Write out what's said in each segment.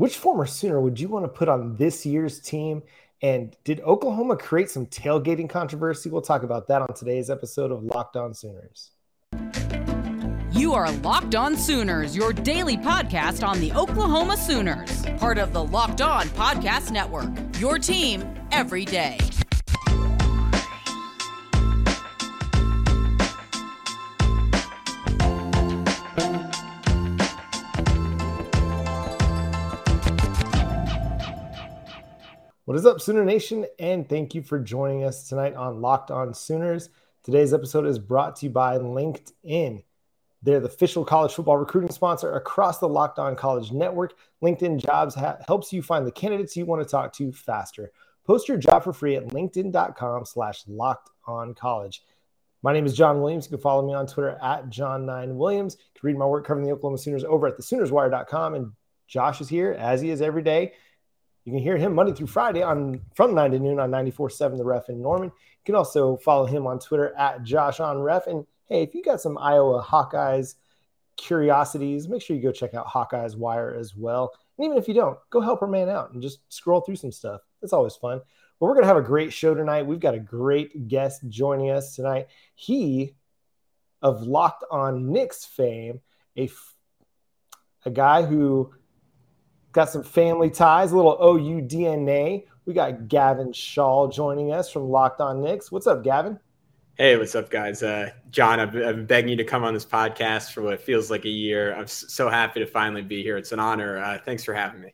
Which former Sooner would you want to put on this year's team? And did Oklahoma create some tailgating controversy? We'll talk about that on today's episode of Locked On Sooners. You are Locked On Sooners, your daily podcast on the Oklahoma Sooners, part of the Locked On Podcast Network. Your team every day. What is up, Sooner Nation? And thank you for joining us tonight on Locked On Sooners. Today's episode is brought to you by LinkedIn. They're the official college football recruiting sponsor across the Locked On College Network. LinkedIn Jobs ha- helps you find the candidates you want to talk to faster. Post your job for free at linkedin.com slash locked on college. My name is John Williams. You can follow me on Twitter at John9Williams. You can read my work covering the Oklahoma Sooners over at thesoonerswire.com. And Josh is here, as he is every day. You can hear him Monday through Friday on from 9 to noon on 94.7 The Ref in Norman. You can also follow him on Twitter at Josh on Ref. And hey, if you got some Iowa Hawkeyes curiosities, make sure you go check out Hawkeyes Wire as well. And even if you don't, go help our man out and just scroll through some stuff. It's always fun. But we're going to have a great show tonight. We've got a great guest joining us tonight. He of Locked on Knicks fame, a, a guy who got some family ties, a little OU DNA. We got Gavin Shaw joining us from Locked on Knicks. What's up, Gavin? Hey, what's up, guys? Uh, John, I've, I've, been begging you to come on this podcast for what feels like a year. I'm so happy to finally be here. It's an honor. Uh, thanks for having me.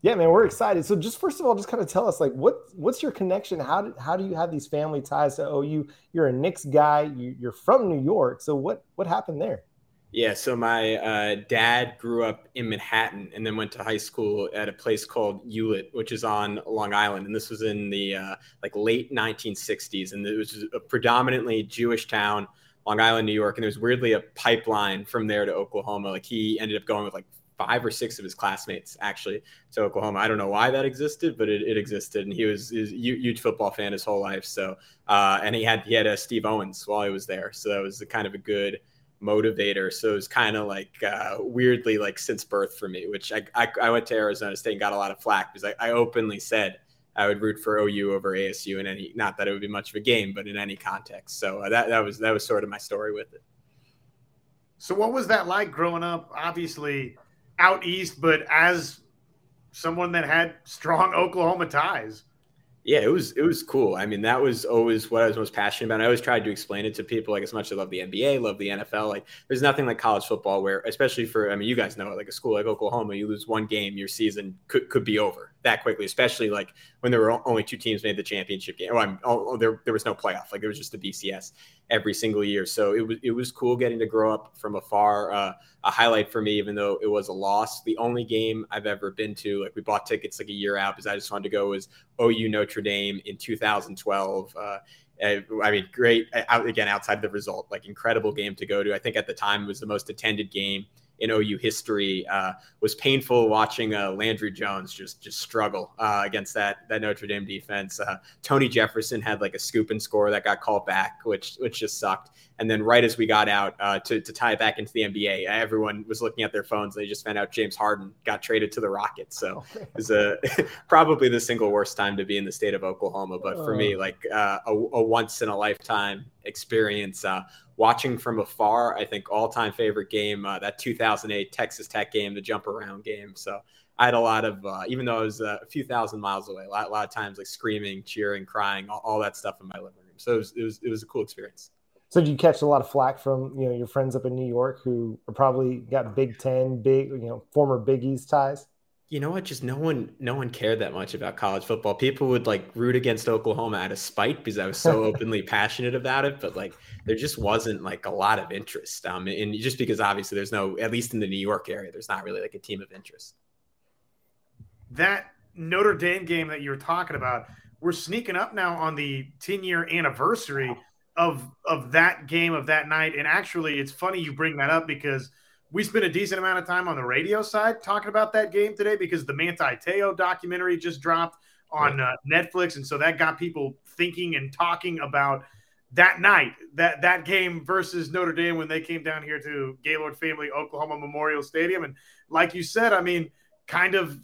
Yeah, man, we're excited. So, just first of all, just kind of tell us, like, what what's your connection? How do how do you have these family ties to OU? You're a Knicks guy. You, you're from New York. So, what what happened there? Yeah, so my uh, dad grew up in Manhattan and then went to high school at a place called Hewlett, which is on Long Island, and this was in the uh, like late 1960s, and it was a predominantly Jewish town, Long Island, New York, and there was weirdly a pipeline from there to Oklahoma. Like he ended up going with like five or six of his classmates actually to Oklahoma. I don't know why that existed, but it, it existed, and he was, a huge football fan his whole life. So, uh, and he had he had a Steve Owens while he was there, so that was kind of a good motivator. So it was kind of like uh, weirdly like since birth for me, which I, I, I, went to Arizona State and got a lot of flack because I, I, openly said I would root for OU over ASU in any, not that it would be much of a game, but in any context. So uh, that, that was, that was sort of my story with it. So what was that like growing up? Obviously out East, but as someone that had strong Oklahoma ties yeah, it was it was cool. I mean, that was always what I was most passionate about. I always tried to explain it to people, like as much as I love the NBA, love the NFL. Like, there's nothing like college football where, especially for, I mean, you guys know, like a school like Oklahoma, you lose one game, your season could could be over that quickly. Especially like when there were only two teams made the championship game. Oh, I'm, oh, there there was no playoff. Like there was just the BCS every single year. So it was it was cool getting to grow up from afar. Uh, a highlight for me, even though it was a loss. The only game I've ever been to, like we bought tickets like a year out because I just wanted to go, was OU Notre Dame in 2012. Uh, I mean, great out again outside the result, like incredible game to go to. I think at the time it was the most attended game in OU history. Uh, was painful watching uh, Landry Jones just just struggle uh, against that that Notre Dame defense. Uh, Tony Jefferson had like a scoop and score that got called back, which which just sucked. And then right as we got out uh, to to tie it back into the NBA, everyone was looking at their phones. They just found out James Harden got traded to the Rockets. So it was a probably the single worst time to be in the state of Oklahoma. But for me, oh. like uh, a, a once in a lifetime experience watching from afar, I think all time favorite game, uh, that 2008 Texas Tech game, the jump around game. So I had a lot of, uh, even though I was uh, a few thousand miles away, a lot, a lot of times like screaming, cheering, crying, all, all, that stuff in my living room. So it was, it was, it was a cool experience. So did you catch a lot of flack from you know your friends up in New York who probably got Big Ten, big you know former Big East ties? You know what? Just no one, no one cared that much about college football. People would like root against Oklahoma out of spite because I was so openly passionate about it. But like, there just wasn't like a lot of interest. Um, and just because obviously there's no, at least in the New York area, there's not really like a team of interest. That Notre Dame game that you were talking about, we're sneaking up now on the 10 year anniversary of of that game of that night. And actually, it's funny you bring that up because we spent a decent amount of time on the radio side talking about that game today because the Manti Te'o documentary just dropped on uh, Netflix, and so that got people thinking and talking about that night, that that game versus Notre Dame when they came down here to Gaylord Family Oklahoma Memorial Stadium. And like you said, I mean, kind of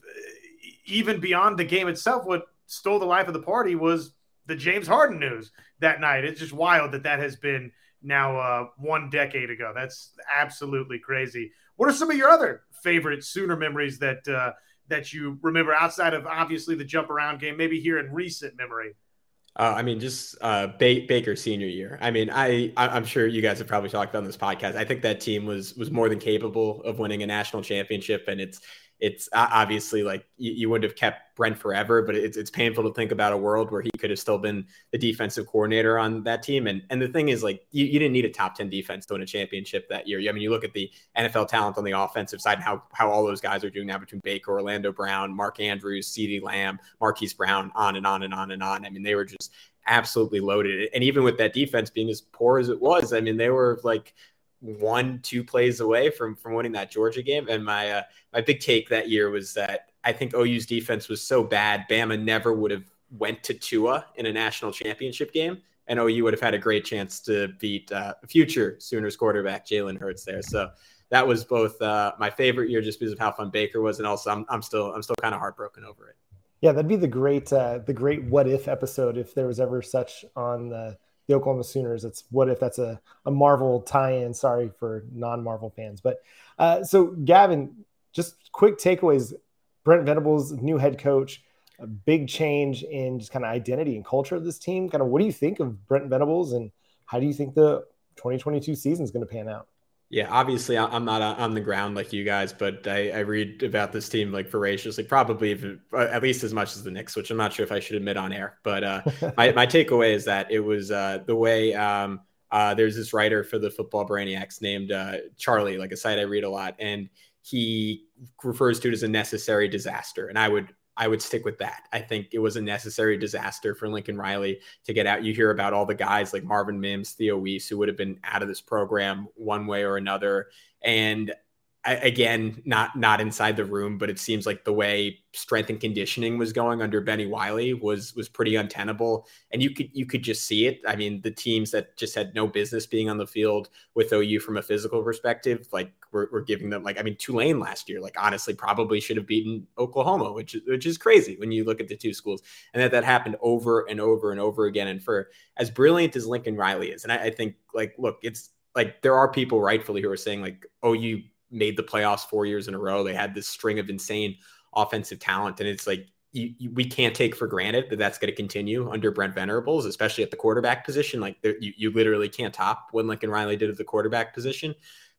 even beyond the game itself, what stole the life of the party was the James Harden news that night. It's just wild that that has been now uh, one decade ago. That's absolutely crazy. What are some of your other favorite Sooner memories that uh, that you remember outside of obviously the jump around game? Maybe here in recent memory. Uh, I mean, just uh, ba- Baker senior year. I mean, I I'm sure you guys have probably talked on this podcast. I think that team was was more than capable of winning a national championship, and it's it's obviously like you, you, wouldn't have kept Brent forever, but it's, it's painful to think about a world where he could have still been the defensive coordinator on that team. And and the thing is, like, you, you didn't need a top 10 defense to win a championship that year. I mean, you look at the NFL talent on the offensive side and how, how all those guys are doing now between Baker, Orlando Brown, Mark Andrews, CeeDee Lamb, Marquise Brown, on and on and on and on. I mean, they were just absolutely loaded. And even with that defense being as poor as it was, I mean, they were like one two plays away from from winning that Georgia game. And my uh, my big take that year was that I think OU's defense was so bad, Bama never would have went to Tua in a national championship game, and OU would have had a great chance to beat uh, future Sooners quarterback Jalen Hurts there. So that was both uh, my favorite year just because of how fun Baker was, and also I'm, I'm still I'm still kind of heartbroken over it. Yeah, that'd be the great uh, the great what if episode if there was ever such on the the Oklahoma Sooners. It's what if that's a, a Marvel tie-in. Sorry for non-Marvel fans, but uh, so Gavin, just quick takeaways. Brent Venables, new head coach, a big change in just kind of identity and culture of this team. Kind of, what do you think of Brent Venables, and how do you think the 2022 season is going to pan out? Yeah, obviously I'm not on the ground like you guys, but I, I read about this team like voraciously, probably even, uh, at least as much as the Knicks, which I'm not sure if I should admit on air. But uh, my, my takeaway is that it was uh, the way um, uh, there's this writer for the Football Brainiacs named uh, Charlie, like a site I read a lot, and he refers to it as a necessary disaster. And I would I would stick with that. I think it was a necessary disaster for Lincoln Riley to get out. You hear about all the guys like Marvin Mims, Theo Wease, who would have been out of this program one way or another. And again, not not inside the room, but it seems like the way strength and conditioning was going under Bennie Wylie was was pretty untenable, and you could you could just see it. I mean, the teams that just had no business being on the field with OU from a physical perspective, like we're, we're giving them like I mean Tulane last year, like honestly probably should have beaten Oklahoma, which which is crazy when you look at the two schools, and that that happened over and over and over again. And for as brilliant as Lincoln Riley is, and I, I think like look, it's like there are people rightfully who are saying like OU made the playoffs four years in a row. They had this string of insane offensive talent, and it's like you, you, we can't take for granted that that's going to continue under Brent Venables, especially at the quarterback position. Like you, you literally can't top what Lincoln Riley did at the quarterback position.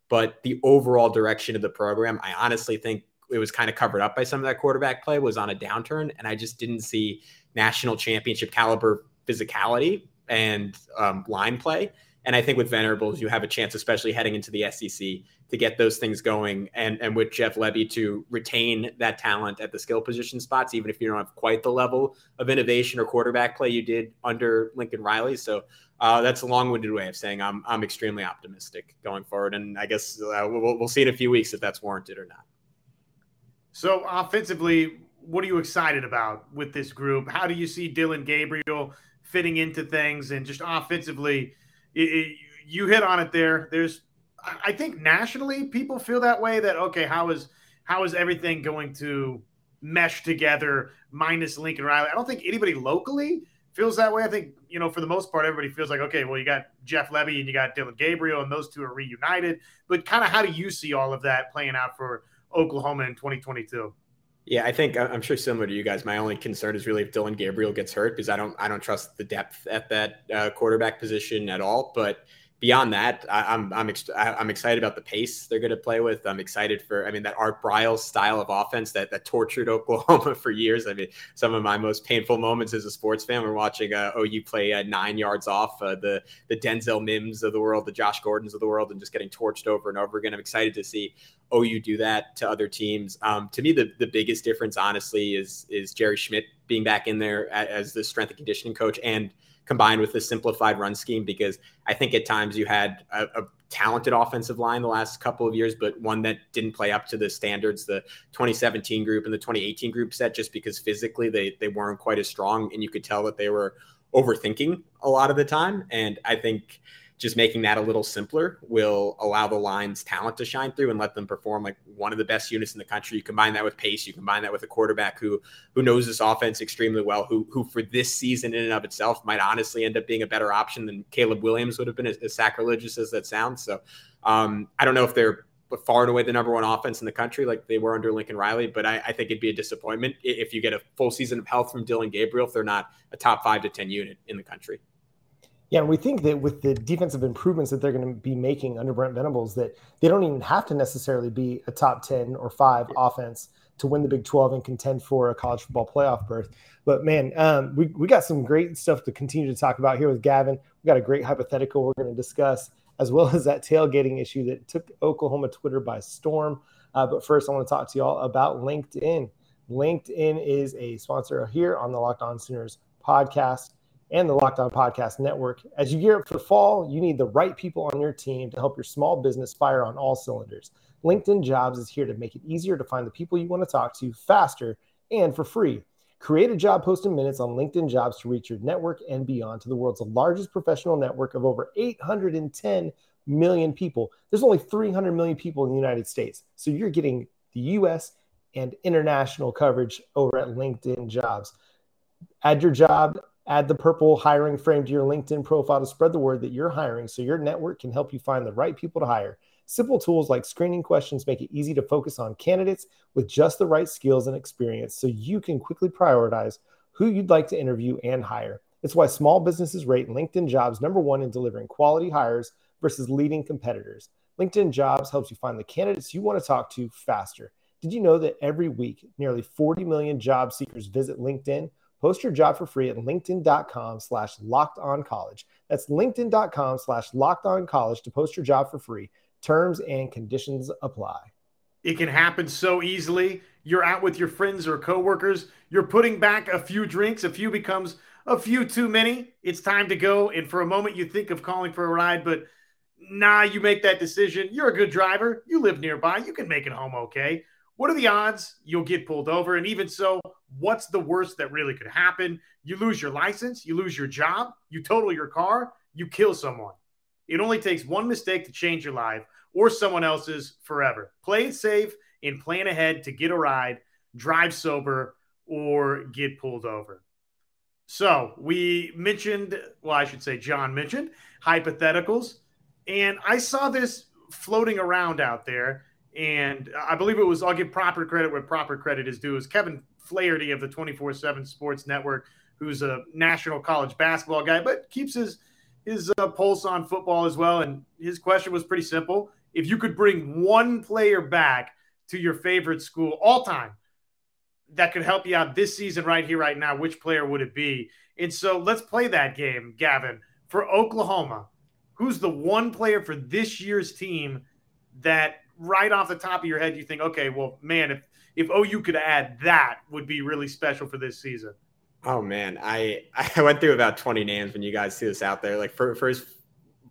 But the overall direction of the program, I honestly think it was kind of covered up by some of that quarterback play was on a downturn, and I just didn't see national championship caliber physicality and um, line play. And I think with Venables, you have a chance, especially heading into the SEC, to get those things going and and with Jeff Lebby to retain that talent at the skill position spots, even if you don't have quite the level of innovation or quarterback play you did under Lincoln Riley. So uh, that's a long-winded way of saying I'm I'm extremely optimistic going forward, and I guess uh, we'll we'll see in a few weeks if that's warranted or not. So offensively, what are you excited about with this group? How do you see Dillon Gabriel fitting into things, and just offensively? It, it, you hit on it there. There's I think nationally people feel that way that okay, how is how is everything going to mesh together minus Lincoln Riley? I don't think anybody locally feels that way. I think, you know, for the most part, everybody feels like, okay, well, you got Jeff Lebby and you got Dillon Gabriel, and those two are reunited. But kind of how do you see all of that playing out for Oklahoma in 2022? Yeah, I think I'm sure similar to you guys. My only concern is really if Dillon Gabriel gets hurt because I don't I don't trust the depth at that uh, quarterback position at all. But beyond that, I, am I'm I'm, I'm excited about the pace they're going to play with. I'm excited for I mean that Art Briles style of offense that that tortured Oklahoma for years. I mean some of my most painful moments as a sports fan were watching uh, OU play uh, nine yards off uh, the the Denzel Mims of the world, the Josh Gordons of the world, and just getting torched over and over again. I'm excited to see OU do that to other teams. Um, to me, the the biggest difference, honestly, is is Jerry Schmidt being back in there as the strength and conditioning coach and combined with the simplified run scheme because I think at times you had a, a, talented offensive line the last couple of years, but one that didn't play up to the standards the 2017 group and the 2018 group set just because physically they they weren't quite as strong and you could tell that they were overthinking a lot of the time. And I think just making that a little simpler will allow the line's talent to shine through and let them perform like one of the best units in the country. You combine that with pace, you combine that with a quarterback who who knows this offense extremely well, who who for this season in and of itself might honestly end up being a better option than Caleb Williams would have been, as, as sacrilegious as that sounds. So um, I don't know if they're far and away the number one offense in the country like they were under Lincoln Riley, but I, I think it'd be a disappointment if you get a full season of health from Dillon Gabriel if they're not a top five to ten unit in the country. Yeah, and we think that with the defensive improvements that they're going to be making under Brent Venables, that they don't even have to necessarily be a top 10 or five offense to win the Big 12 and contend for a college football playoff berth. But man, um, we, we got some great stuff to continue to talk about here with Gavin. We got a great hypothetical we're going to discuss, as well as that tailgating issue that took Oklahoma Twitter by storm. Uh, but first, I want to talk to y'all about LinkedIn. LinkedIn is a sponsor here on the Locked On Sooners podcast and the Locked On Podcast Network. As you gear up for fall, you need the right people on your team to help your small business fire on all cylinders. LinkedIn Jobs is here to make it easier to find the people you want to talk to faster and for free. Create a job post in minutes on LinkedIn Jobs to reach your network and beyond to the world's largest professional network of over 810 million people. There's only 300 million people in the United States. So you're getting the US and international coverage over at LinkedIn Jobs. Add your job Add the purple hiring frame to your LinkedIn profile to spread the word that you're hiring so your network can help you find the right people to hire. Simple tools like screening questions make it easy to focus on candidates with just the right skills and experience so you can quickly prioritize who you'd like to interview and hire. It's why small businesses rate LinkedIn jobs number one in delivering quality hires versus leading competitors. LinkedIn jobs helps you find the candidates you want to talk to faster. Did you know that every week, nearly 40 million job seekers visit LinkedIn? Post your job for free at linkedin.com slash locked on college. That's linkedin.com slash locked on college to post your job for free. Terms and conditions apply. It can happen so easily. You're out with your friends or coworkers. You're putting back a few drinks. A few becomes a few too many. It's time to go. And for a moment, you think of calling for a ride, but nah, you make that decision. You're a good driver. You live nearby. You can make it home okay. What are the odds you'll get pulled over? And even so, what's the worst that really could happen? You lose your license, you lose your job, you total your car, you kill someone. It only takes one mistake to change your life or someone else's forever. Play it safe and plan ahead to get a ride, drive sober, or get pulled over. So we mentioned, well, I should say John mentioned hypotheticals. And I saw this floating around out there and I believe it was, I'll give proper credit where proper credit is due, is Kevin Flaherty of the 24 7 Sports Network, who's a national college basketball guy, but keeps his, his uh, pulse on football as well. And his question was pretty simple. If you could bring one player back to your favorite school all time that could help you out this season, right here, right now, which player would it be? And so let's play that game, Gavin. For Oklahoma, who's the one player for this year's team that right off the top of your head you think, okay, well, man, if if OU could add that, would be really special for this season. Oh man, I I went through about twenty names when you guys see this out there. Like for, first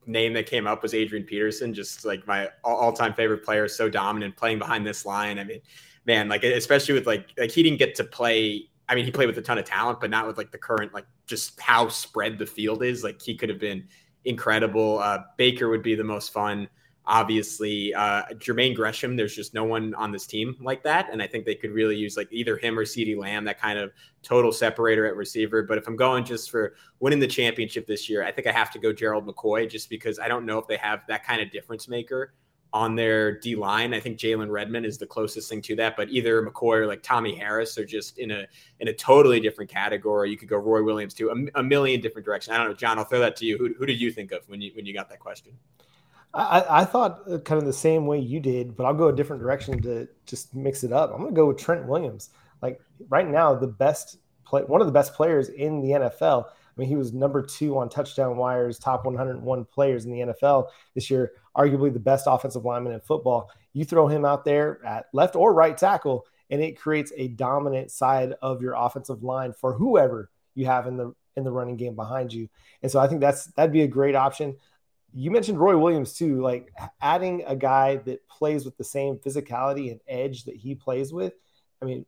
name that came up was Adrian Peterson, just like my all time favorite player, so dominant playing behind this line. I mean, man, like especially with like like he didn't get to play. I mean, he played with a ton of talent, but not with like the current like just how spread the field is. Like he could have been incredible. Uh, Baker would be the most fun obviously uh, Jermaine Gresham. There's just no one on this team like that, and I think they could really use like either him or CeeDee Lamb, that kind of total separator at receiver. But if I'm going just for winning the championship this year, I think I have to go Gerald McCoy, just because I don't know if they have that kind of difference maker on their D line. I think Jalen Redmond is the closest thing to that, but either McCoy or like Tommie Harris are just in a in a totally different category. You could go Roy Williams too, a, a million different directions. I don't know, John. I'll throw that to you. Who, who did you think of when you when you got that question? I, I, thought uh, kind of the same way you did, but I'll go a different direction to just mix it up. I'm going to go with Trent Williams. Like right now, the best play, one of the best players in the NFL. I mean, he was number two on touchdown wires, top 101 players in the NFL this year, arguably the best offensive lineman in football. You throw him out there at left or right tackle, and it creates a dominant side of your offensive line for whoever you have in the in the running game behind you. And so I think that's that'd be a great option you mentioned Roy Williams too, like adding a guy that plays with the same physicality and edge that he plays with. I mean,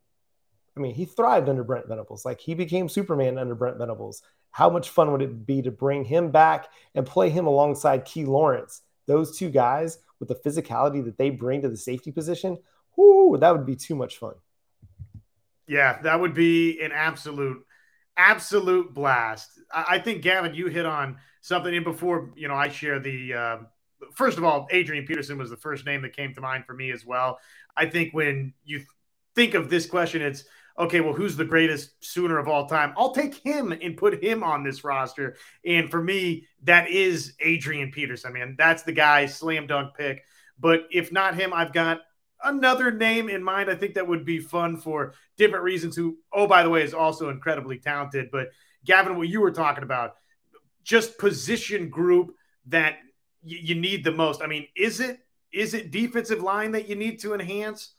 I mean, he thrived under Brent Venables. Like he became Superman under Brent Venables. How much fun would it be to bring him back and play him alongside Key Lawrence? Those two guys with the physicality that they bring to the safety position, whoo, that would be too much fun. Yeah, that would be an absolute, absolute blast. I, think Gavin, you hit on something. And before you know, I share the. Uh, first of all, Adrian Peterson was the first name that came to mind for me as well. I think when you think of this question, it's okay, well, who's the greatest Sooner of all time? I'll take him and put him on this roster. And for me, that is Adrian Peterson. I mean, that's the guy, slam dunk pick. But if not him, I've got another name in mind. I think that would be fun for different reasons. Who, oh, by the way, is also incredibly talented. But Gavin, what you were talking about, just position group that y- you need the most. I mean, is it is it defensive line that you need to enhance?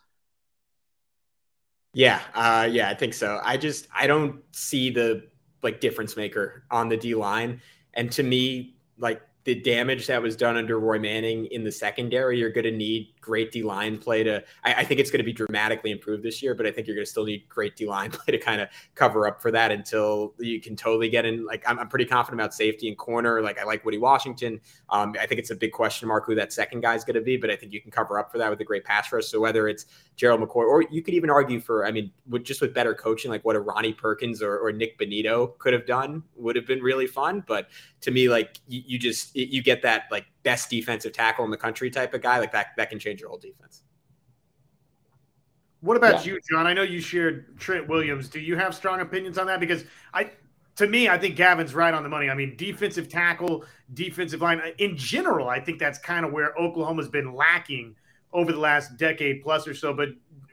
Yeah, uh, yeah, I think so. I just I don't see the like difference maker on the D line, and to me, like the damage that was done under Roy Manning in the secondary, you're going to need great D line play to. I, I think it's going to be dramatically improved this year, but I think you're going to still need great D line play to kind of cover up for that until you can totally get in. Like I'm, I'm pretty confident about safety and corner. Like I like Woody Washington. Um, I think it's a big question mark who that second guy is going to be, but I think you can cover up for that with a great pass rush. So whether it's Gerald McCoy, or you could even argue for, I mean, with just with better coaching, like what a Ronnie Perkins or, or Nik Bonitto could have done would have been really fun. But to me, like you, you just you get that like best defensive tackle in the country type of guy, like that that can change your whole defense. What about yeah. you, John? I know you shared Trent Williams. Do you have strong opinions on that? Because I, to me, I think Gavin's right on the money. I mean, defensive tackle, defensive line uh, in general. I think that's kind of where Oklahoma's been lacking over the last decade plus or so. But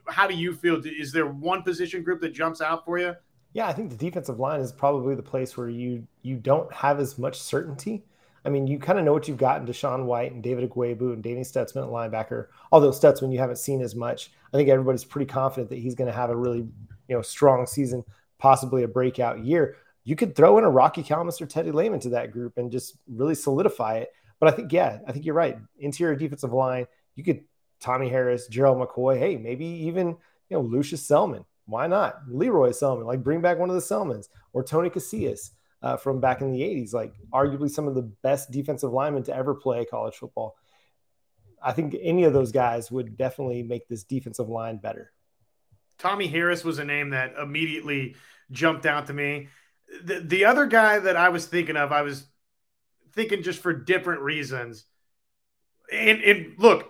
how do you feel? Is there one position group that jumps out for you? Yeah, I think the defensive line is probably the place where you you don't have as much certainty. I mean, you kind of know what you've got in DaShaun White and David Ugwoegbu and Danny Stutsman at linebacker. Although Stutsman you haven't seen as much, I think everybody's pretty confident that he's going to have a really you know strong season, possibly a breakout year. You could throw in a Rocky Calmus or Teddy Lehman to that group and just really solidify it. But I think, yeah, I think you're right. Interior defensive line, you could Tommie Harris, Gerald McCoy, hey, maybe even you know Lucious Selmon. Why not Lee Roy Selmon? Like bring back one of the Selmons or Tony Casillas uh, from back in the 80s, like arguably some of the best defensive linemen to ever play college football. I think any of those guys would definitely make this defensive line better. Tommie Harris was a name that immediately jumped out to me. The, the other guy that I was thinking of, I was thinking just for different reasons. And, and look,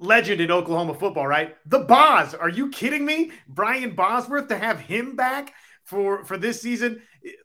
legend in Oklahoma football, right? The Boz. Are you kidding me? Brian Bosworth to have him back for for this season.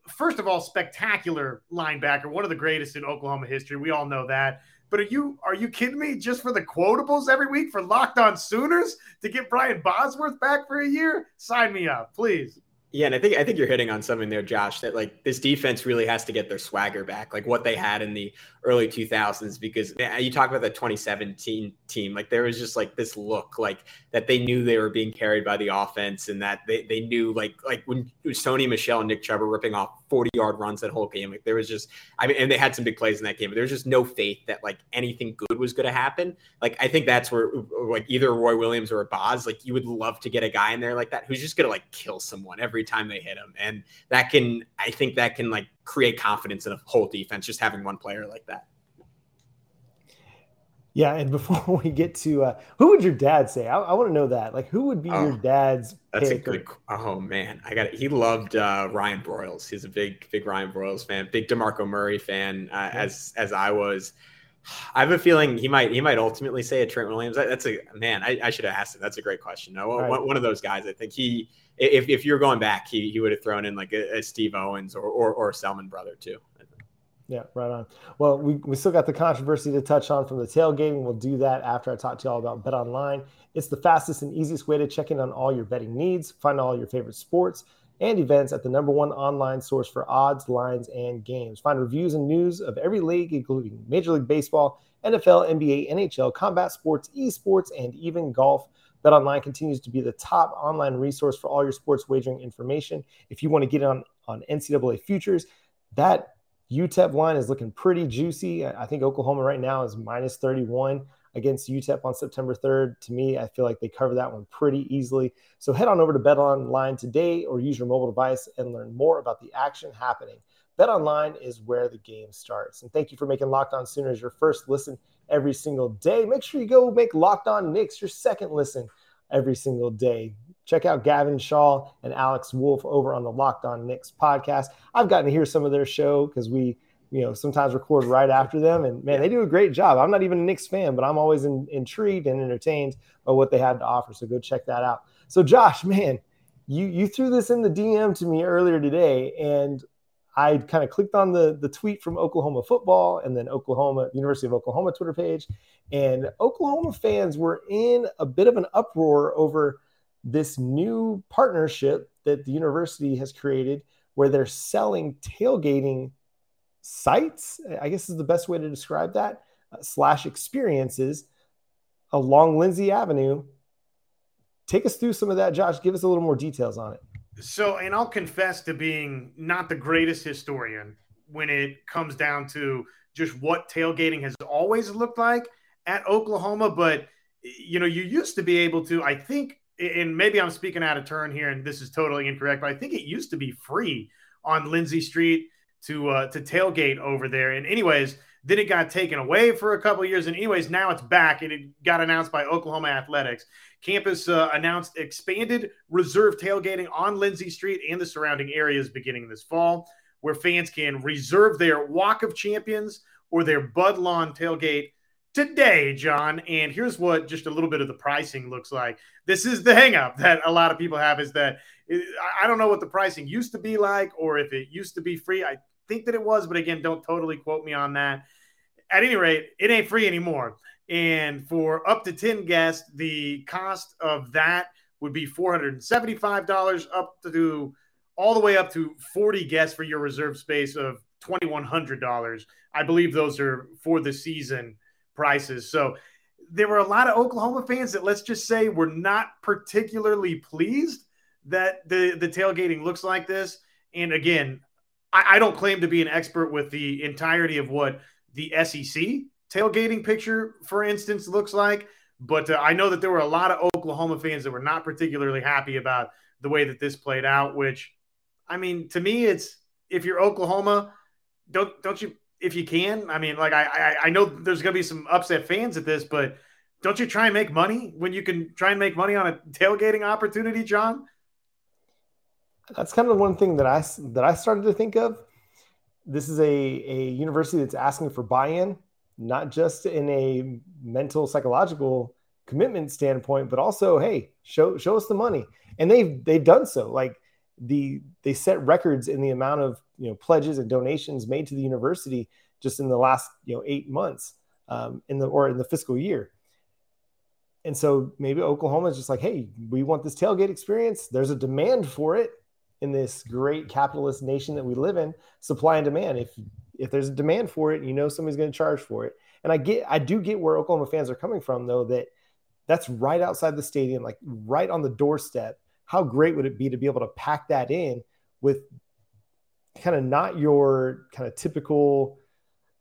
First of all, spectacular linebacker, one of the greatest in Oklahoma history. We all know that. But are you are you kidding me? Just for the quotables every week for Locked On Sooners to get Brian Bosworth back for a year? Sign me up, please. Yeah, and I think I think you're hitting on something there, Josh. That like this defense really has to get their swagger back, like what they had in the early 2000s. Because man, you talk about the 2017 team, like there was just like this look, like that they knew they were being carried by the offense, and that they, they knew like like when Sony Michel and Nick Chubb were ripping off 40 yard runs that whole game. Like there was just, I mean, and they had some big plays in that game, but there was just no faith that like anything good was going to happen. Like I think that's where like either Roy Williams or a Boz, like you would love to get a guy in there like that who's just going to like kill someone every every time they hit him. And that can, I think that can like create confidence in a whole defense, just having one player like that. Yeah, and before we get to uh, who would your dad say? I, I want to know that. Like, who would be oh, your dad's? That's a good. Oh man, I got it. He loved uh, Ryan Broyles. He's a big, big Ryan Broyles fan, big Demarco Murray fan, uh, yeah. as as I was. I have a feeling he might he might ultimately say a Trent Williams. That's a man. I, I should have asked him. That's a great question. No, right. one, one, of those guys. I think he if, if you're going back, he, he would have thrown in like a, a Steve Owens or, or, or a Selmon brother too. Yeah, right on. Well, we, we still got the controversy to touch on from the tailgating. We'll do that after I talk to you all about Bet Online. It's the fastest and easiest way to check in on all your betting needs. Find all your favorite sports and events at the number one online source for odds, lines, and games. Find reviews and news of every league, including Major League Baseball, NFL, NBA, NHL, combat sports, esports, and even golf. Bet Online continues to be the top online resource for all your sports wagering information. If you want to get on on NCAA futures, that UTEP line is looking pretty juicy. I think Oklahoma right now is minus 31 against UTEP on September 3rd. To me, I feel like they cover that one pretty easily. So head on over to BetOnline today or use your mobile device and learn more about the action happening. BetOnline is where the game starts. And thank you for making Locked On Sooners your first listen every single day. Make sure you go make Locked On Knicks your second listen every single day. Check out Gavin Shaw and Alex Wolf over on the Locked On Knicks podcast. I've gotten to hear some of their show because we, you know, sometimes record right after them, and man, they do a great job. I'm not even a Knicks fan, but I'm always in, intrigued and entertained by what they had to offer. So go check that out. So Josh, man, you you threw this in the DM to me earlier today, and I kind of clicked on the the tweet from Oklahoma football and then Oklahoma University of Oklahoma Twitter page, and Oklahoma fans were in a bit of an uproar over this new partnership that the university has created where they're selling tailgating sites. I guess is the best way to describe that uh, slash experiences along Lindsey Avenue Take us through some of that, Josh. Give us a little more details on it. So, and I'll confess to being not the greatest historian when it comes down to just what tailgating has always looked like at Oklahoma. But, you know, you used to be able to, I think, and maybe I'm speaking out of turn here and this is totally incorrect, but I think it used to be free on Lindsey Street to uh, to tailgate over there. And anyways, then it got taken away for a couple years. And anyways, now it's back and it got announced by Oklahoma Athletics. Campus uh, announced expanded reserve tailgating on Lindsey Street and the surrounding areas beginning this fall, where fans can reserve their Walk of Champions or their Bud Lawn tailgate today, John. And here's what just a little bit of the pricing looks like. This is the hangup that a lot of people have is that I don't know what the pricing used to be like or if it used to be free. I think that it was, but again, don't totally quote me on that. At any rate, it ain't free anymore. And for up to 10 guests, the cost of that would be $475 up to all the way up to 40 guests for your reserve space of $2,100. I believe those are for the season prices. So there were a lot of Oklahoma fans that let's just say were not particularly pleased that the, the tailgating looks like this. And again, I, I don't claim to be an expert with the entirety of what the SEC tailgating picture, for instance, looks like. But uh, I know that there were a lot of Oklahoma fans that were not particularly happy about the way that this played out. Which, I mean, to me, it's if you're Oklahoma, don't don't you if you can. I mean, like I I, I know there's going to be some upset fans at this, but don't you try and make money when you can try and make money on a tailgating opportunity, John? That's kind of one thing that I that I started to think of. This is a a university that's asking for buy-in not just in a mental psychological commitment standpoint, but also, hey, show show us the money. And they've they've done so. Like the they set records in the amount of you know pledges and donations made to the university just in the last you know eight months um, in the or in the fiscal year. And so maybe Oklahoma is just like, hey, we want this tailgate experience. There's a demand for it in this great capitalist nation that we live in. Supply and demand. If if there's a demand for it, you know somebody's going to charge for it. And I get, I do get where Oklahoma fans are coming from, though. That that's right outside the stadium, like right on the doorstep. How great would it be to be able to pack that in with kind of not your kind of typical,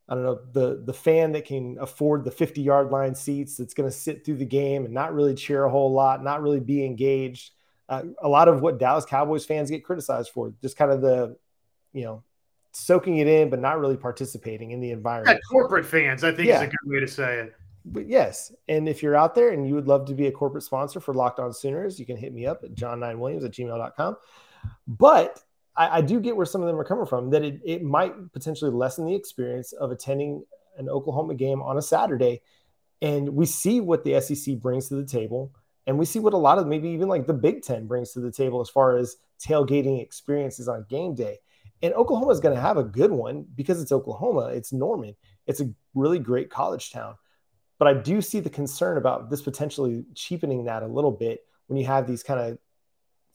I don't know, the the fan that can afford the 50 yard line seats that's going to sit through the game and not really cheer a whole lot, not really be engaged. Uh, a lot of what Dallas Cowboys fans get criticized for, just kind of the, you know, soaking it in, but not really participating in the environment. Yeah, corporate fans, I think, yeah. is a good way to say it. But yes, and if you're out there and you would love to be a corporate sponsor for Locked On Sooners, you can hit me up at john9williams at gmail.com. But I, I, do get where some of them are coming from, that it, it might potentially lessen the experience of attending an Oklahoma game on a Saturday. And we see what the SEC brings to the table. And we see what a lot of maybe even like the Big Ten brings to the table as far as tailgating experiences on game day. And Oklahoma is going to have a good one because it's Oklahoma, it's Norman, it's a really great college town. But I do see the concern about this potentially cheapening that a little bit when you have these kind of,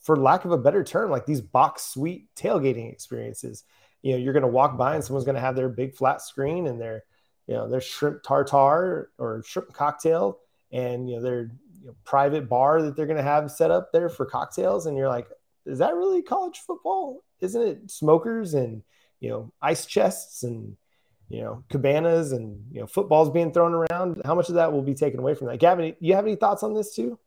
for lack of a better term, like these box suite tailgating experiences. You know, you're going to walk by and someone's going to have their big flat screen and their, you know, their shrimp tartar or shrimp cocktail and, you know, their you know, private bar that they're going to have set up there for cocktails. And you're like, is that really college football? isn't it smokers and you know ice chests and you know cabanas and you know footballs being thrown around? How much of that will be taken away from that? Gavin, you have any thoughts on this too?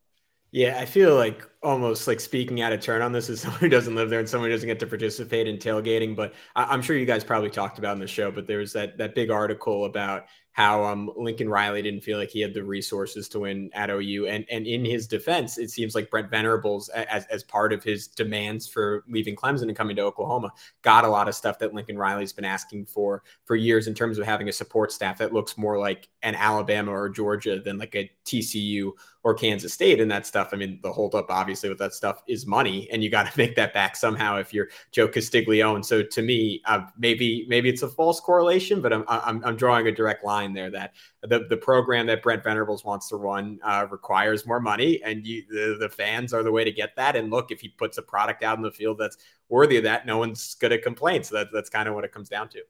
Yeah, I feel like almost like speaking out of turn on this as someone who doesn't live there and someone who doesn't get to participate in tailgating. But I, am sure you guys probably talked about in the show. But there was that that big article about how um, Lincoln Riley didn't feel like he had the resources to win at OU. And and in his defense, it seems like Brent Venables, as, as part of his demands for leaving Clemson and coming to Oklahoma, got a lot of stuff that Lincoln Riley's been asking for for years in terms of having a support staff that looks more like an Alabama or Georgia than like a TCU or Kansas State and that stuff. I mean, the holdup obviously with that stuff is money, and you got to make that back somehow if you're Joe Castiglione. So to me, uh, maybe maybe it's a false correlation, but I'm, I'm I'm drawing a direct line there that the, the program that Brent Venables wants to run uh, requires more money, and you, the, the fans are the way to get that. And look, if he puts a product out in the field that's worthy of that, no one's going to complain. So that, that's kind of what it comes down to.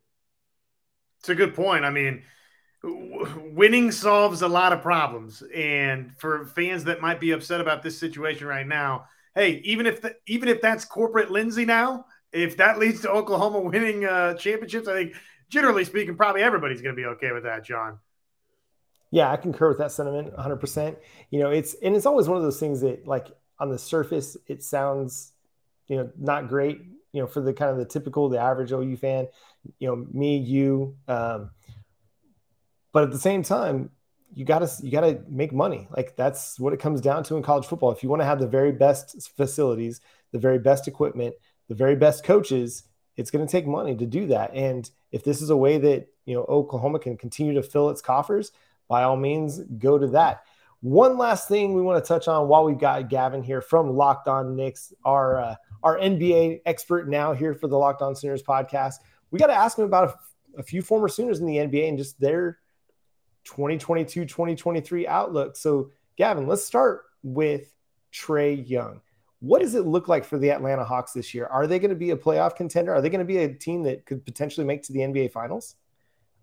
It's a good point. I mean, winning solves a lot of problems, and for fans that might be upset about this situation right now, hey, even if the, even if that's corporate Lindsey now, if that leads to Oklahoma winning uh, championships, I think generally speaking, probably everybody's going to be okay with that, John. Yeah, I concur with that sentiment 100%. You know, it's and it's always one of those things that like on the surface it sounds you know not great, you know, for the kind of the typical the average OU fan, you know, me, you um but at the same time, you got to you got to make money. Like that's what it comes down to in college football. If you want to have the very best facilities, the very best equipment, the very best coaches, it's going to take money to do that. And if this is a way that you know Oklahoma can continue to fill its coffers, by all means, go to that. One last thing we want to touch on while we've got Gavin here from Locked On Knicks, our uh, our NBA expert now here for the Locked On Sooners podcast. We got to ask him about a, a few former Sooners in the NBA and just their 2022-2023 outlook. So, Gavin, let's start with Trae Young. What does it look like for the Atlanta Hawks this year? Are they going to be a playoff contender? Are they going to be a team that could potentially make to the NBA Finals?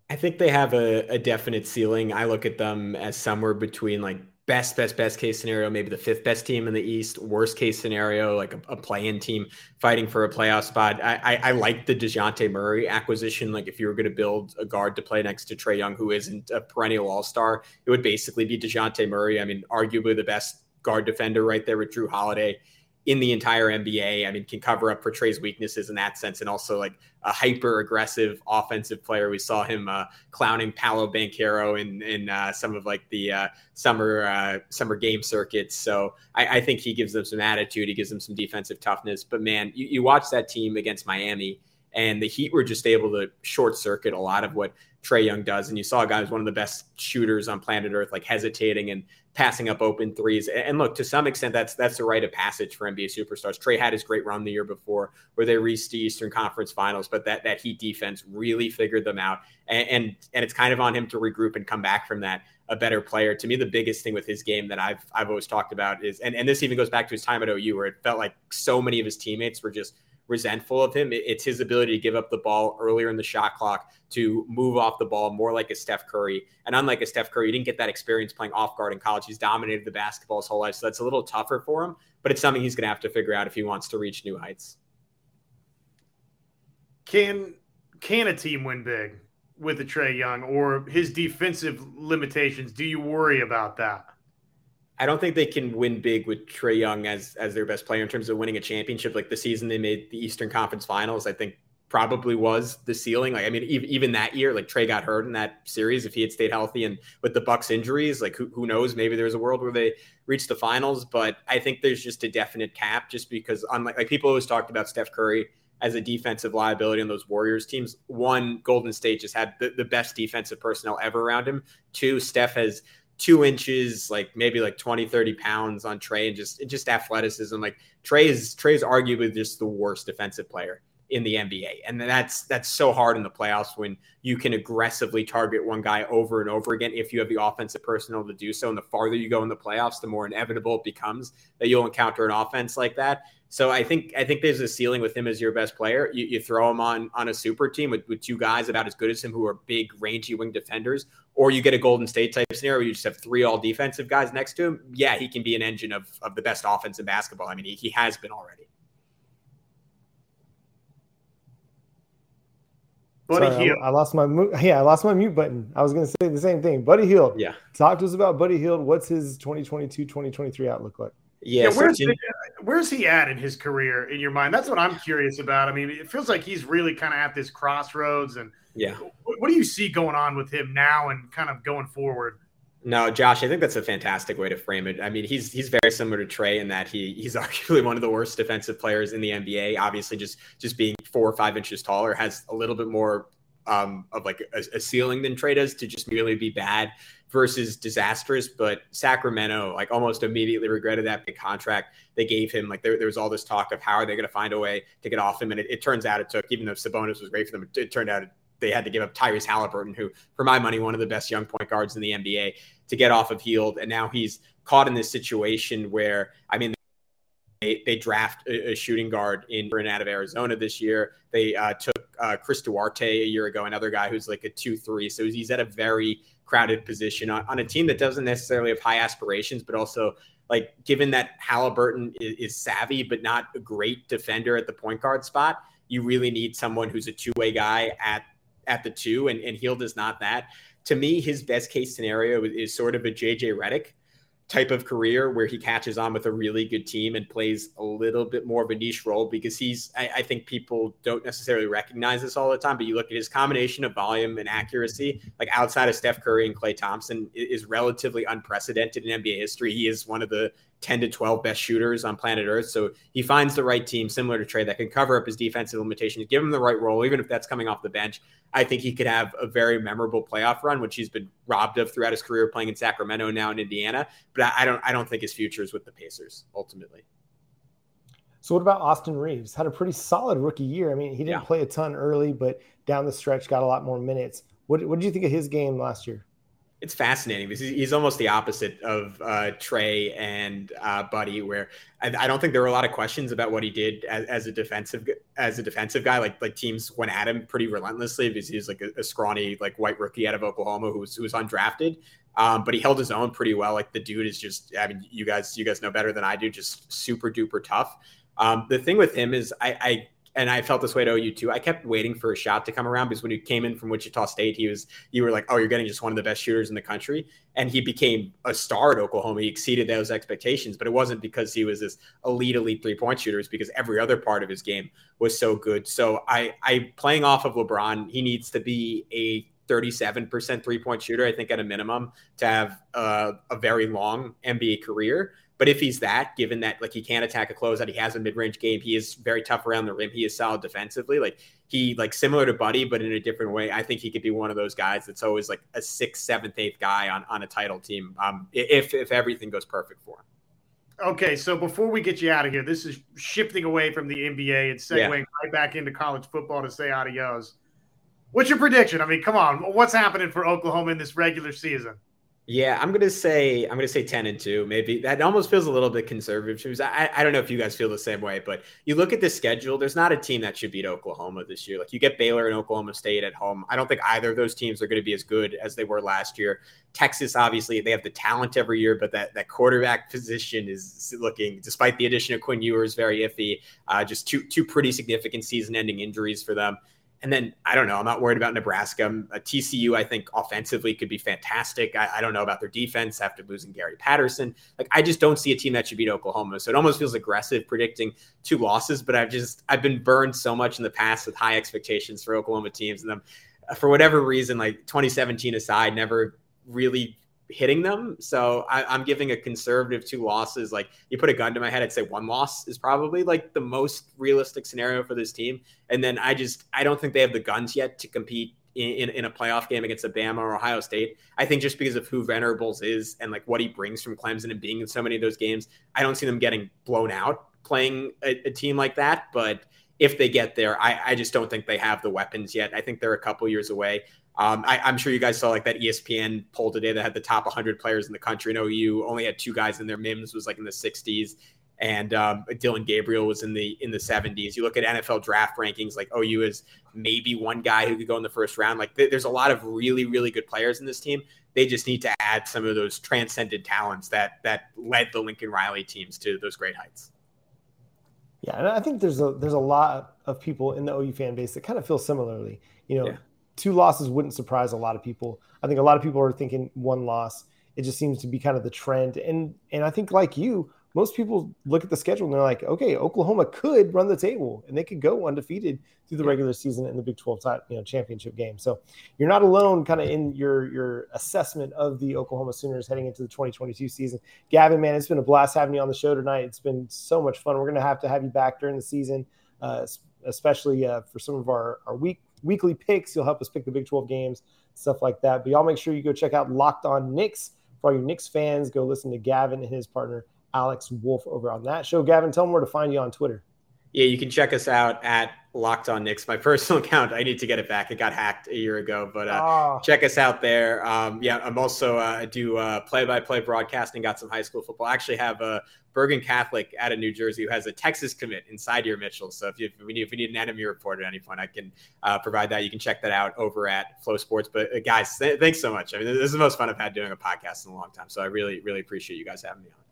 I think they have a, a definite ceiling. I look at them as somewhere between like best, best, best case scenario, maybe the fifth best team in the East. Worst case scenario, like a, a play-in team fighting for a playoff spot. I, I, I like the Dejounte Murray acquisition. Like if you were going to build a guard to play next to Trae Young, who isn't a perennial All-Star, it would basically be Dejounte Murray. I mean, arguably the best guard defender right there with Jrue Holiday in the entire NBA. I mean, can cover up for Trae's weaknesses in that sense, and also like a hyper aggressive offensive player. We saw him uh, clowning Paolo Banchero in in uh, some of like the uh, summer uh, summer game circuits. So I, I, think he gives them some attitude. He gives them some defensive toughness. But man, you, you watch that team against Miami, and the Heat were just able to short circuit a lot of what Trae Young does. And you saw a guy who's one of the best shooters on planet Earth, like hesitating and passing up open threes. And look, to some extent, that's that's the rite of passage for NBA superstars. Trae had his great run the year before, where they reached the Eastern Conference Finals, but that that Heat defense really figured them out, and and, and it's kind of on him to regroup and come back from that a better player. To me, the biggest thing with his game that I've I've always talked about is, and and this even goes back to his time at OU, where it felt like so many of his teammates were just resentful of him. It's his ability to give up the ball earlier in the shot clock, to move off the ball more like a Steph Curry. And unlike a Steph Curry, he didn't get that experience playing off guard in college. He's dominated the basketball his whole life. So that's a little tougher for him, but it's something he's going to have to figure out if he wants to reach new heights. Can can a team win big with a Trae Young or his defensive limitations? Do you worry about that? I don't think they can win big with Trae Young as as their best player in terms of winning a championship. Like the season they made the Eastern Conference Finals, I think probably was the ceiling. Like I mean, even, even that year, like Trae got hurt in that series. If he had stayed healthy and with the Bucks injuries, like who, who knows? Maybe there's a world where they reach the finals. But I think there's just a definite cap, just because unlike like people always talked about Steph Curry as a defensive liability on those Warriors teams. One, Golden State just had the, the best defensive personnel ever around him. Two, Steph has two inches, like maybe like 20, 30 pounds on Trae and just just athleticism. Like Trae is Trae is arguably just the worst defensive player in the NBA. And that's that's so hard in the playoffs when you can aggressively target one guy over and over again if you have the offensive personnel to do so. And the farther you go in the playoffs, the more inevitable it becomes that you'll encounter an offense like that. So I think I think there's a ceiling with him as your best player. You, you throw him on on a super team with, with two guys about as good as him who are big, rangy wing defenders, or you get a Golden State type scenario where you just have three all defensive guys next to him, yeah, he can be an engine of, of the best offense in basketball. I mean, he, he has been already. Buddy Sorry, Hield. I, I, lost my yeah, I lost my mute button. I was going to say the same thing. Buddy Hield. Yeah. Talk to us about Buddy Hield. What's his 2022-2023 outlook like? Yeah, yeah where's, the, where's he at in his career in your mind? That's what I'm curious about. I mean, it feels like he's really kind of at this crossroads. And yeah, what, what do you see going on with him now and kind of going forward? No, Josh, I think that's a fantastic way to frame it. I mean, he's he's very similar to Trae in that he he's arguably one of the worst defensive players in the NBA. Obviously, just just being four or five inches taller has a little bit more um, of like a, a ceiling than Trae does to just merely be bad versus disastrous. But Sacramento, like almost immediately regretted that big contract they gave him. Like there, there was all this talk of how are they going to find a way to get off him, and it, it, turns out it took. Even though Sabonis was great for them, it, it turned out they had to give up Tyrese Halliburton, who, for my money, one of the best young point guards in the NBA, to get off of Hield. And now he's caught in this situation where, I mean, they, they draft a, a shooting guard in and out of Arizona this year. They uh, took uh, Chris Duarte a year ago, another guy who's like a two three. So he's at a very crowded position on, on, a team that doesn't necessarily have high aspirations, but also like given that Halliburton is, is savvy but not a great defender at the point guard spot, you really need someone who's a two way guy at at the two, and, and Hield is not that. To me, his best case scenario is, is sort of a JJ Redick type of career where he catches on with a really good team and plays a little bit more of a niche role because he's I, I, think people don't necessarily recognize this all the time but you look at his combination of volume and accuracy like outside of Steph Curry and Klay Thompson is relatively unprecedented in NBA history. He is one of the 10 to 12 best shooters on planet Earth. So he finds the right team, similar to Trae, that can cover up his defensive limitations, give him the right role, even if that's coming off the bench. I think he could have a very memorable playoff run, which he's been robbed of throughout his career playing in Sacramento now in Indiana. But I don't I don't think his future is with the Pacers ultimately. So what about Austin Reaves? Had a pretty solid rookie year. I mean, he didn't yeah. play a ton early, but down the stretch got a lot more minutes. What, what did you think of his game last year? It's fascinating because he's almost the opposite of uh, Trae and uh, Buddy, where I, I, don't think there were a lot of questions about what he did as, as, a defensive as a defensive guy. Like like teams went at him pretty relentlessly because he's like a, a, scrawny like white rookie out of Oklahoma who was who was undrafted. Um, but he held his own pretty well. Like the dude is just I mean you guys you guys know better than I do. Just super duper tough. Um, the thing with him is I, I and I felt this way at OU too. I kept waiting for a shot to come around because when he came in from Wichita State, he was you were like, oh, you're getting just one of the best shooters in the country, and he became a star at Oklahoma. He exceeded those expectations, but it wasn't because he was this elite, elite three point shooter. It's because every other part of his game was so good. So I, I playing off of LeBron, he needs to be a 37% three point shooter, I think, at a minimum, to have uh, a very long NBA career. But if he's that, given that like he can't attack a closeout, he has a mid range game, he is very tough around the rim, he is solid defensively. Like he like similar to Buddy, but in a different way. I think he could be one of those guys that's always like a sixth, seventh, eighth guy on on a title team. Um, if if everything goes perfect for him. Okay, so before we get you out of here, this is shifting away from the NBA and segueing yeah. right back into college football to say adios. What's your prediction? I mean, come on, what's happening for Oklahoma in this regular season? Yeah, I'm gonna say I'm gonna say ten and two. Maybe that almost feels a little bit conservative. I, I don't know if you guys feel the same way, but you look at the schedule. There's not a team that should beat Oklahoma this year. Like you get Baylor and Oklahoma State at home. I don't think either of those teams are going to be as good as they were last year. Texas, obviously, they have the talent every year, but that that quarterback position is looking, despite the addition of Quinn Ewers, very iffy. Uh, just two two pretty significant season-ending injuries for them. And then I don't know. I'm not worried about Nebraska. Um, a TCU, I think offensively could be fantastic. I, I, don't know about their defense after losing Gary Patterson. Like I just don't see a team that should beat Oklahoma. So it almost feels aggressive predicting two losses. But I've just I've been burned so much in the past with high expectations for Oklahoma teams, and them for whatever reason, like 2017 aside, never really hitting them. So I, am giving a conservative two losses. Like you put a gun to my head, I'd say one loss is probably like the most realistic scenario for this team. And then I just I don't think they have the guns yet to compete in, in, in a playoff game against Alabama or Ohio State. I think just because of who Venables is and like what he brings from Clemson and being in so many of those games, I don't see them getting blown out playing a, a team like that. But if they get there, I, I just don't think they have the weapons yet. I think they're a couple years away. Um, I, am sure you guys saw like that ESPN poll today that had the top 100 players in the country. And OU only had two guys in there. Mims was like in the 60s, and um, Dillon Gabriel was in the in the 70s. You look at NFL draft rankings, like OU is maybe one guy who could go in the first round. Like th- there's a lot of really really good players in this team. They just need to add some of those transcendent talents that that led the Lincoln Riley teams to those great heights. Yeah, and I think there's a there's a lot of people in the OU fan base that kind of feel similarly. You know, yeah two losses wouldn't surprise a lot of people. I think a lot of people are thinking one loss. It just seems to be kind of the trend. And and I think like you, most people look at the schedule and they're like, okay, Oklahoma could run the table and they could go undefeated through the regular season in the Big 12 you know, championship game. So you're not alone kind of in your your assessment of the Oklahoma Sooners heading into the 2022 season. Gavin, man, it's been a blast having you on the show tonight. It's been so much fun. We're going to have to have you back during the season, uh, especially uh, for some of our, our week weekly picks. You'll help us pick the Big 12 games, stuff like that. But y'all make sure you go check out Locked On Knicks. For all your Knicks fans, go listen to Gavin and his partner Alex Wolf over on that show. Gavin, tell them where to find you on Twitter. Yeah, you can check us out at Locked On Knicks. My personal account, I need to get it back. It got hacked a year ago, but uh, oh. check us out there. Um, yeah, I'm also uh, I do uh, play-by-play broadcasting. Got some high school football. I actually have a Bergen Catholic out of New Jersey who has a Texas commit in Sydir Mitchell. So if you if we need, if we need an enemy report at any point, I can uh, provide that. You can check that out over at FloSports. But uh, guys, th- thanks so much. I mean, this is the most fun I've had doing a podcast in a long time. So I really really appreciate you guys having me on.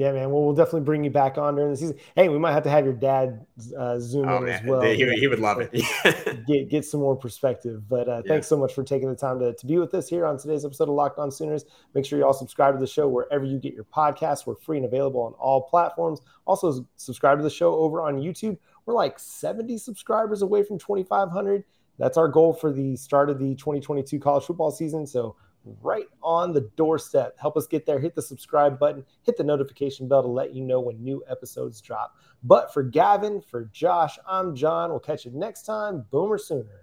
Yeah, man. Well, we'll definitely bring you back on during the season. Hey, we might have to have your dad uh, zoom oh, in man. as well. He, he would love it. get get some more perspective. But uh, yeah. thanks so much for taking the time to, to be with us here on today's episode of Locked On Sooners. Make sure you all subscribe to the show wherever you get your podcasts. We're free and available on all platforms. Also, subscribe to the show over on YouTube. We're like 70 subscribers away from 2,500. That's our goal for the start of the 2022 college football season. So right on the doorstep. Help us get there. Hit the subscribe button, hit the notification bell to let you know when new episodes drop. But for Gavin, for Josh, I'm John. We'll catch you next time. Boomer Sooner.